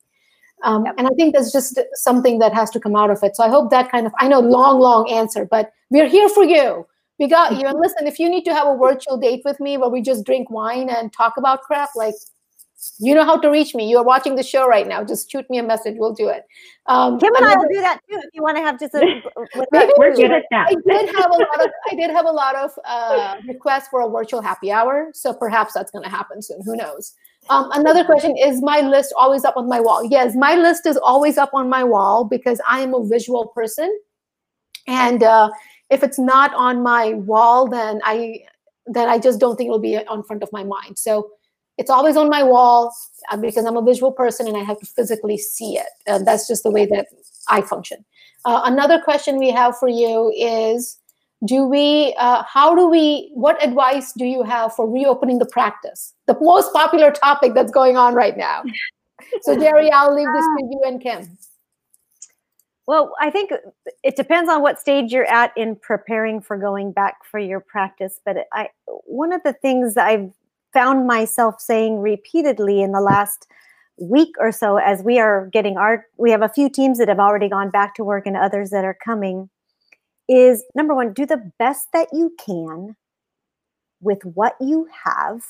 um, yep. And I think that's just something that has to come out of it. So I hope that kind of, I know, long, long answer, but we're here for you. We got you. And listen, if you need to have a virtual date with me where we just drink wine and talk about crap, like you know how to reach me. You're watching the show right now. Just shoot me a message. We'll do it. Um, Kim and I will do that too. If you want to have just a, maybe we're good at that. I did have a lot of I did have a lot of uh, requests for a virtual happy hour. So perhaps that's going to happen soon. Who knows? Um, another question is my list always up on my wall? Yes, my list is always up on my wall because I am a visual person, and uh, if it's not on my wall, then I then I just don't think it'll be on front of my mind. So it's always on my wall uh, because I'm a visual person and I have to physically see it. And that's just the way that I function. Uh, another question we have for you is do we uh, how do we what advice do you have for reopening the practice the most popular topic that's going on right now so jerry i'll leave this to you and kim well i think it depends on what stage you're at in preparing for going back for your practice but i one of the things i've found myself saying repeatedly in the last week or so as we are getting our we have a few teams that have already gone back to work and others that are coming is number one, do the best that you can with what you have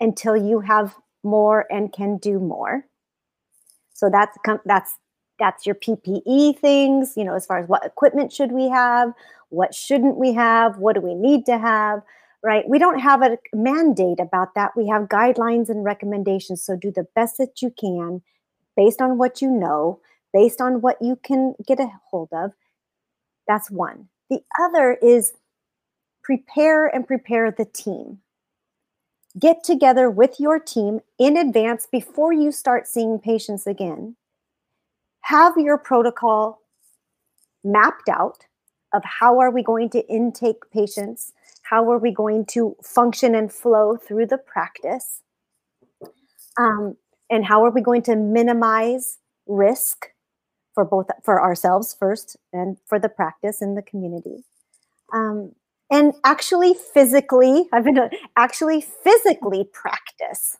until you have more and can do more. So that's that's that's your PPE things, you know, as far as what equipment should we have, what shouldn't we have, what do we need to have, right? We don't have a mandate about that. We have guidelines and recommendations. So do the best that you can based on what you know, based on what you can get a hold of, that's one. The other is prepare and prepare the team. Get together with your team in advance before you start seeing patients again. Have your protocol mapped out of how are we going to intake patients? How are we going to function and flow through the practice? Um, and how are we going to minimize risk for both for ourselves first and for the practice and the community um, and actually physically i've been actually physically practice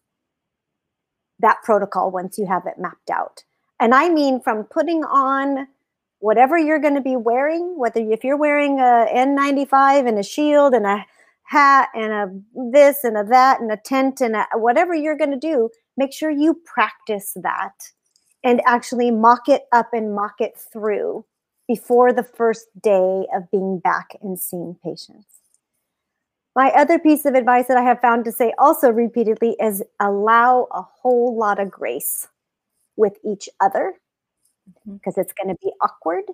that protocol once you have it mapped out and i mean from putting on whatever you're going to be wearing whether if you're wearing a n95 and a shield and a hat and a this and a that and a tent and a, whatever you're going to do make sure you practice that and actually mock it up and mock it through before the first day of being back and seeing patients. My other piece of advice that I have found to say also repeatedly is allow a whole lot of grace with each other because mm-hmm. it's going to be awkward.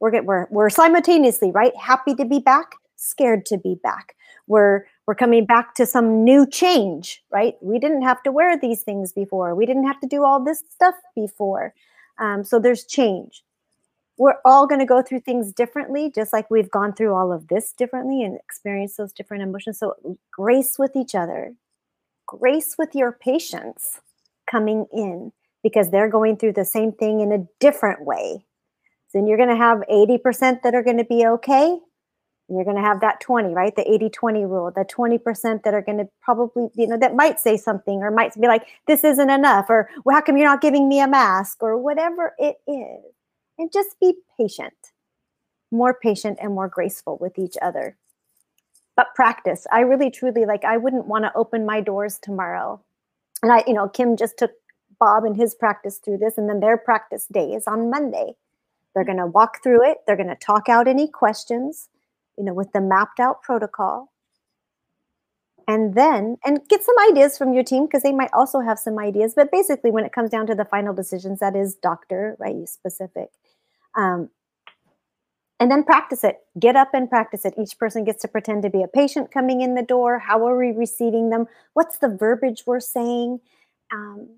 We're, we're, we're simultaneously, right? Happy to be back, scared to be back. We're we're coming back to some new change, right? We didn't have to wear these things before. We didn't have to do all this stuff before. Um, so there's change. We're all going to go through things differently, just like we've gone through all of this differently and experienced those different emotions. So grace with each other, grace with your patients coming in because they're going through the same thing in a different way. Then you're going to have 80% that are going to be okay. You're going to have that 20 right? The 80 20 rule the 20% that are going to probably you know that might say something or might be like this isn't enough or well how come you're not giving me a mask? or whatever it is. And just be patient. More patient and more graceful with each other. But practice. I really truly like i wouldn't want to open my doors tomorrow. And i you know kim just took bob and his practice through this and then their practice day is on monday they're going to walk through it they're going to talk out any questions you know, with the mapped out protocol. And then, and get some ideas from your team because they might also have some ideas. But basically, when it comes down to the final decisions, that is doctor, right? You specific. Um, and then practice it. Get up and practice it. Each person gets to pretend to be a patient coming in the door. How are we receiving them? What's the verbiage we're saying? Um,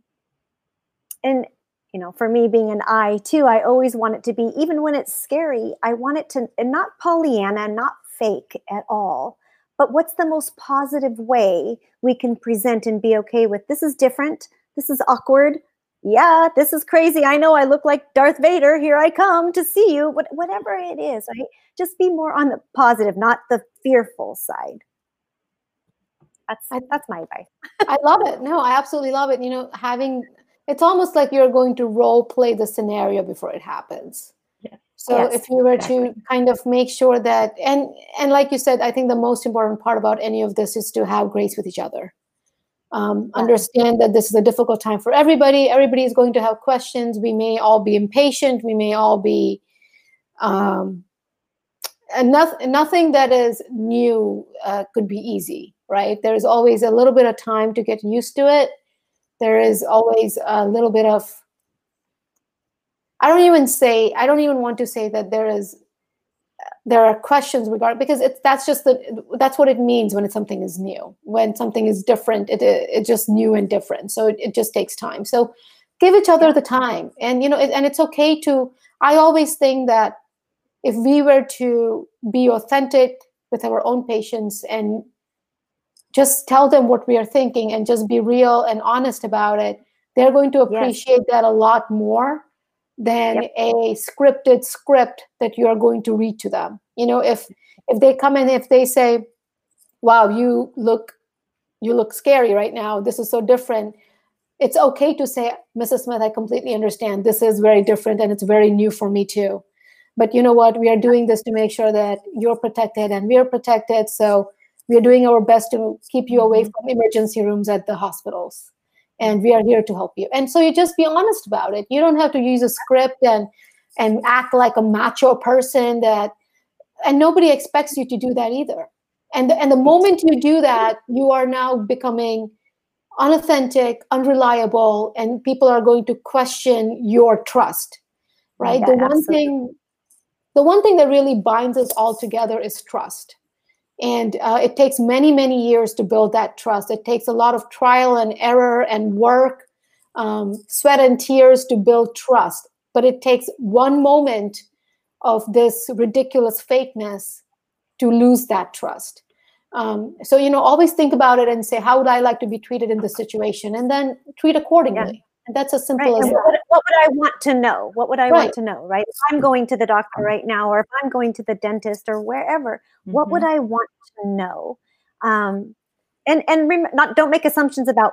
and you know, for me being an I too, I always want it to be, even when it's scary, I want it to, and not Pollyanna, not fake at all, but what's the most positive way we can present and be okay with this is different, this is awkward. Yeah, this is crazy. I know I look like Darth Vader. Here I come to see you. What, whatever it is, right? Just be more on the positive, not the fearful side. That's that's my advice. I love it. No, I absolutely love it. You know, having it's almost like you're going to role play the scenario before it happens. Yeah. so yes, if you were exactly. to kind of make sure that and and like you said i think the most important part about any of this is to have grace with each other. Um, yeah. understand that this is a difficult time for everybody. Everybody is going to have questions. We may all be impatient. We may all be um, and nothing, nothing that is new uh, could be easy right? There's always a little bit of time to get used to it there is always a little bit of i don't even say i don't even want to say that there is there are questions regarding because it's that's just the that's what it means when it's something is new. When something is different it it's just new and different. So it, it just takes time. So give each other the time. And you know it, and it's okay to i always think that if we were to be authentic with our own patients and just tell them what we are thinking and just be real and honest about it they're going to appreciate yes. that a lot more than yep. a scripted script that you are going to read to them. You know if if they come in if they say wow you look you look scary right now. This is so different. It's okay to say mrs smith i completely understand. This is very different and it's very new for me too. But you know what? We are doing this to make sure that you're protected and we're protected. So we are doing our best to keep you away mm-hmm. from emergency rooms at the hospitals. And we are here to help you. And so you just be honest about it. You don't have to use a script and and act like a macho person that and nobody expects you to do that either. And and the moment you do that you are now becoming unauthentic unreliable and people are going to question your trust right? Yeah, the one absolutely. thing the one thing that really binds us all together is trust and uh, it takes many, many years to build that trust. It takes a lot of trial and error and work, um, sweat and tears to build trust. But it takes one moment of this ridiculous fakeness to lose that trust. Um, so, you know, always think about it and say, how would I like to be treated in this situation? And then treat accordingly. That's as simple Right. as that. what, would- what would I want to know? What would I Right. want to know? Right. If I'm going to the doctor right now, or if I'm going to the dentist, or wherever, what would I want to know? Um, and and rem- not don't make assumptions about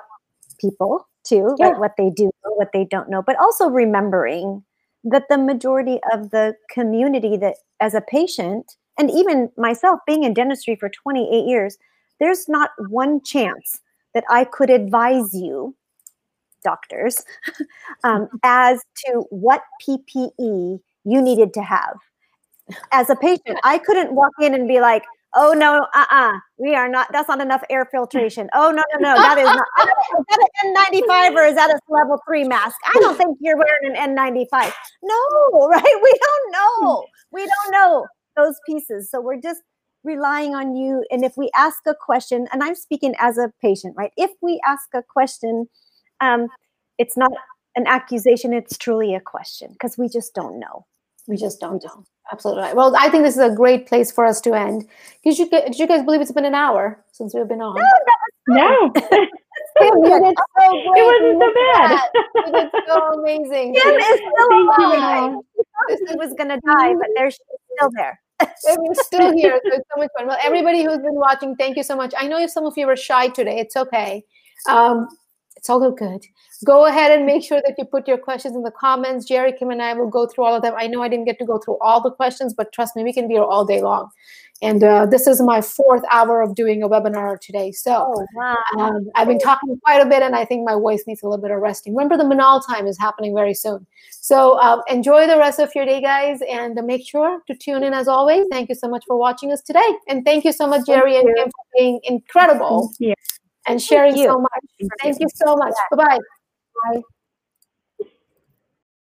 people too, Yeah. like what they do, what they don't know, but also remembering that the majority of the community that as a patient and even myself being in dentistry for 28 years there's not one chance that i could advise you doctors um, as to what ppe you needed to have. As a patient i couldn't walk in and be like oh no uh-uh we are not that's not enough air filtration. Oh no no no that is not is that an n95 or is that a level three mask? I don't think you're wearing an n95 no right? We don't know. We don't know those pieces. So we're just relying on you. And if we ask a question and i'm speaking as a patient right? If we ask a question um, it's not an accusation it's truly a question because we just don't know We just don't know. Absolutely right. Well, I think this is a great place for us to end. Did you, did you guys believe it's been an hour since we've been on? No, Tim, you did so great. it wasn't so Look at bad. that. You did so amazing. Kim is still Thank alive. Manal. She was going to die, but there she's still there. And we're still here. So it's so much fun. Well, everybody who's been watching, thank you so much. I know if some of you were shy today, it's okay. Um, it's all good. Go ahead and make sure that you put your questions in the comments. Jerry, Kim, and I will go through all of them. I know I didn't get to go through all the questions, but trust me, we can be here all day long. And uh, this is my fourth hour of doing a webinar today. So Oh, wow. um, I've been talking quite a bit, and I think my voice needs a little bit of resting. Remember, the Manal time is happening very soon. So um, enjoy the rest of your day, guys, and uh, make sure to tune in as always. Thank you so much for watching us today, and thank you so much, Jerry and. Kim, for being incredible Thank you. And sharing you. so much. Thank you so much. Bye bye. Bye.